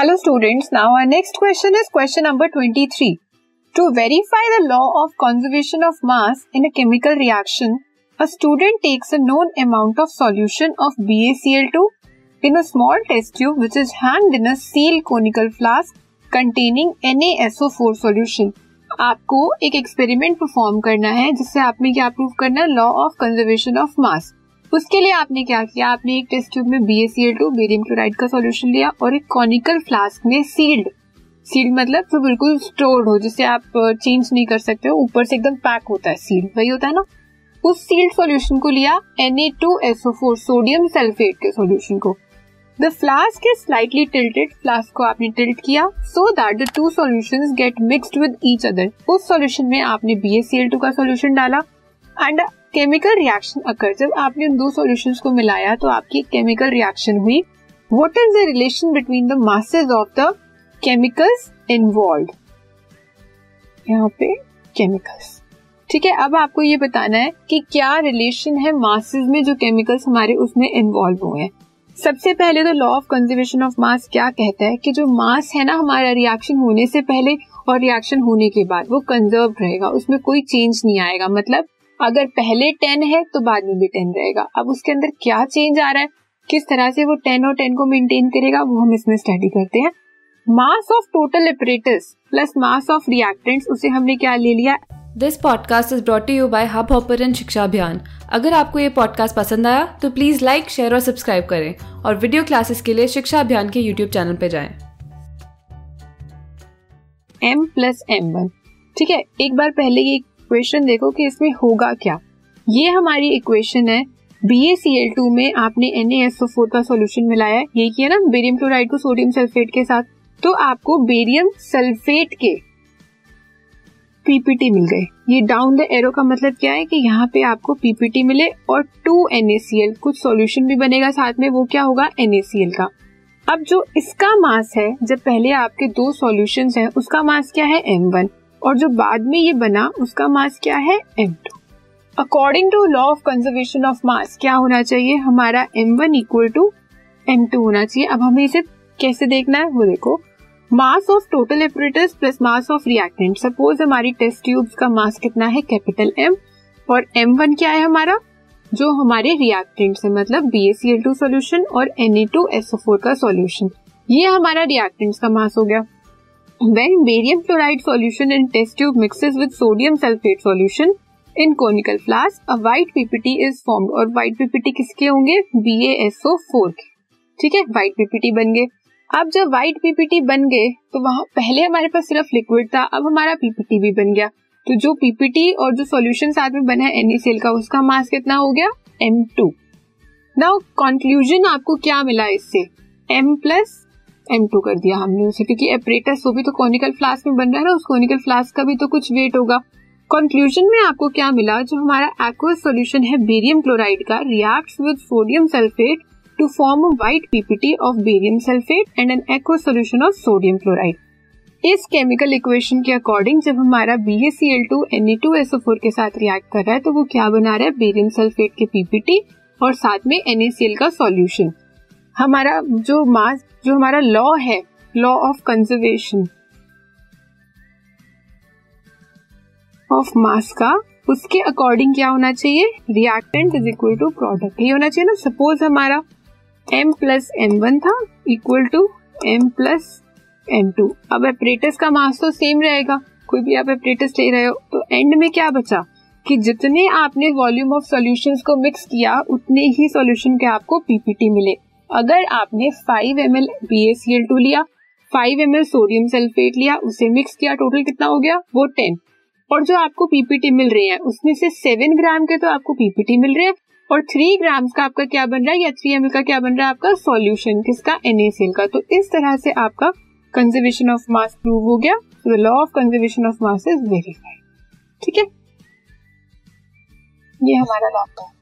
Hello students, now our next question is question number 23. To verify the law of conservation of mass in a chemical reaction, a student takes a known amount of solution of BaCl2 in a small test tube which is hanged in a sealed conical flask containing NaSO4 solution. आपको एक experiment perform करना है जिससे आपने क्या prove करना है law of conservation of mass उसके लिए आपने क्या किया? आपने एक टेस्ट ट्यूब में B S two barium chloride का सोल्यूशन लिया और एक कॉनिकल फ्लास्क में सील्ड सील्ड मतलब जो बिल्कुल स्टोर्ड हो जिसे आप चेंज नहीं कर सकते हो। ऊपर से एकदम पैक होता है सील्ड वही होता है ना? उस सील्ड सॉल्यूशन को लिया Na2SO4 सोडियम सल्फेट के सॉल्यूशन को। The flask is slightly tilted flask को आपने टिल्ट किया so that the two solutions get mixed with each other उस सॉल्यूशन में आपने BaCl2 का सॉल्यूशन डाला। एंड केमिकल रिएक्शन अकर जब आपने दो सॉल्यूशंस को मिलाया तो आपकी केमिकल रिएक्शन हुई। What is the relation between the masses of the chemicals involve यहाँ पे केमिकल्स ठीक है, अब आपको ये बताना है कि क्या रिलेशन है मासेस में जो केमिकल्स हमारे उसमें इन्वॉल्व हुए हैं। सबसे पहले तो law of conservation of mass क्या कहता है कि जो मास है ना हमारा रिएक्शन होने से पहले और रिएक्शन होने के बाद, वो कंजर्व रहेगा, उसमें कोई चेंज नहीं आएगा। मतलब अगर पहले टेन है तो बाद में भी टेन रहेगा। अब उसके अंदर क्या चेंज आ रहा है? किस तरह से वो टेन और टेन को मेंटेन करेगा वो हम इसमें स्टडी करते हैं। Mass of total apparatus plus mass of reactants उसे हमने क्या ले लिया? This podcast is brought you by Hubhopper शिक्षा अभियान अगर आपको ये पॉडकास्ट पसंद आया तो प्लीज़ लाइक शेयर और सब्सक्राइब करें। और वीडियो क्लासेस के लिए शिक्षा अभियान के यूट्यूब चैनल पर जाएँ। m प्लस एम वन ठीक है एक बार पहले ये इक्वेशन देखो कि इसमें होगा क्या। ये हमारी इक्वेशन है। B A C L two में आपने एन एस ओ फोर का सोल्यूशन मिलाया ये किया ना बेरियम क्लोराइड को सोडियम सल्फेट के साथ। तो आपको बेरियम सल्फेट के पीपीटी मिल गए। ये डाउन द एरो का मतलब क्या है कि यहाँ पे आपको पीपीटी मिले और टू एनएसीएल कुछ सॉल्यूशन भी बनेगा साथ में। वो क्या होगा? एनएसीएल का। अब जो इसका मास है, जब पहले आपके दो सॉल्यूशंस हैं, उसका मास क्या है? एम वन और जो बाद में ये बना, उसका मास क्या है? M two according to law of conservation of mass क्या होना चाहिए? हमारा M one equal to M two होना चाहिए। अब हमें इसे कैसे देखना है? वो देखो। Mass of total apparatus plus mass of reactant suppose हमारी टेस्ट ट्यूब्स का मास कितना है? कैपिटल एम और एम वन क्या है हमारा? जो हमारे रिएक्टेंट्स है मतलब B S C L two solution और N A two S O four का सोल्यूशन ये हमारा रिएक्टेंट्स का मास हो गया। When barium chloride solution in test tube mixes with sodium sulfate solution in conical flask, a white PPT is formed. और white PPT किसके होंगे? BaSO4 के। ठीक है? व्हाइट पीपीटी बन गए। अब जब व्हाइट पीपीटी बन गए तो वहाँ पहले हमारे पास सिर्फ़ लिक्विड था अब हमारा पीपीटी भी बन गया। तो जो पीपीटी और जो सॉल्यूशन साथ में बना है एनएसीएल का उसका मास कितना हो गया? M2 नाउ कंक्लूजन आपको क्या मिला इससे? M प्लस एम टू कर दिया हमने उसे, क्योंकि एपरेटस वो भी तो कॉनिकल फ्लास्क में बन रहा है ना, उस कॉनिकल फ्लास्क का भी तो कुछ वेट होगा। कंक्लूजन में आपको क्या मिला? जो हमारा एक्वस सॉल्यूशन है बेरियम क्लोराइड का reacts with sodium sulphate to form a white PPT of barium sulphate and an aqueous solution of sodium chloride इस केमिकल इक्वेशन के अकॉर्डिंग जब हमारा B S C L two N A two S O four के साथ react कर रहा है तो वो क्या बना रहा है? बेरियम सल्फेट के पीपीटी और साथ में एनएसीएल का सॉल्यूशन हमारा जो मास, जो हमारा लॉ है law of conservation of mass का, उसके अकॉर्डिंग क्या होना चाहिए? Reactant is equal to product ये होना चाहिए ना सपोज़ हमारा m प्लस एम वन था equal to M plus M two अब एपरेटस का मास तो सेम रहेगा. कोई भी आप एपरेटस ले रहे हो तो एंड में क्या बचा? कि जितने आपने वॉल्यूम ऑफ़ सॉल्यूशंस को मिक्स किया, उतने ही सॉल्यूशन के आपको पीपीटी मिले. अगर आपने 5 M L B S two लिया 5 एम एल सोडियम सल्फेट लिया, उसे मिक्स किया टोटल कितना हो गया? वो 10 और जो आपको पीपीटी मिल रहे हैं, उसमें से 7 ग्राम के तो आपको पीपीटी मिल रहे हैं, और 3 ग्राम का आपका क्या बन रहा है, या 3 एम का क्या बन रहा है आपका? सॉल्यूशन किसका? एनएसीएल का. तो इस तरह से आपका कंजर्वेशन ऑफ़ मास प्रूव हो गया. The law of conservation of mass is verified ठीक है? ये हमारा लॉ था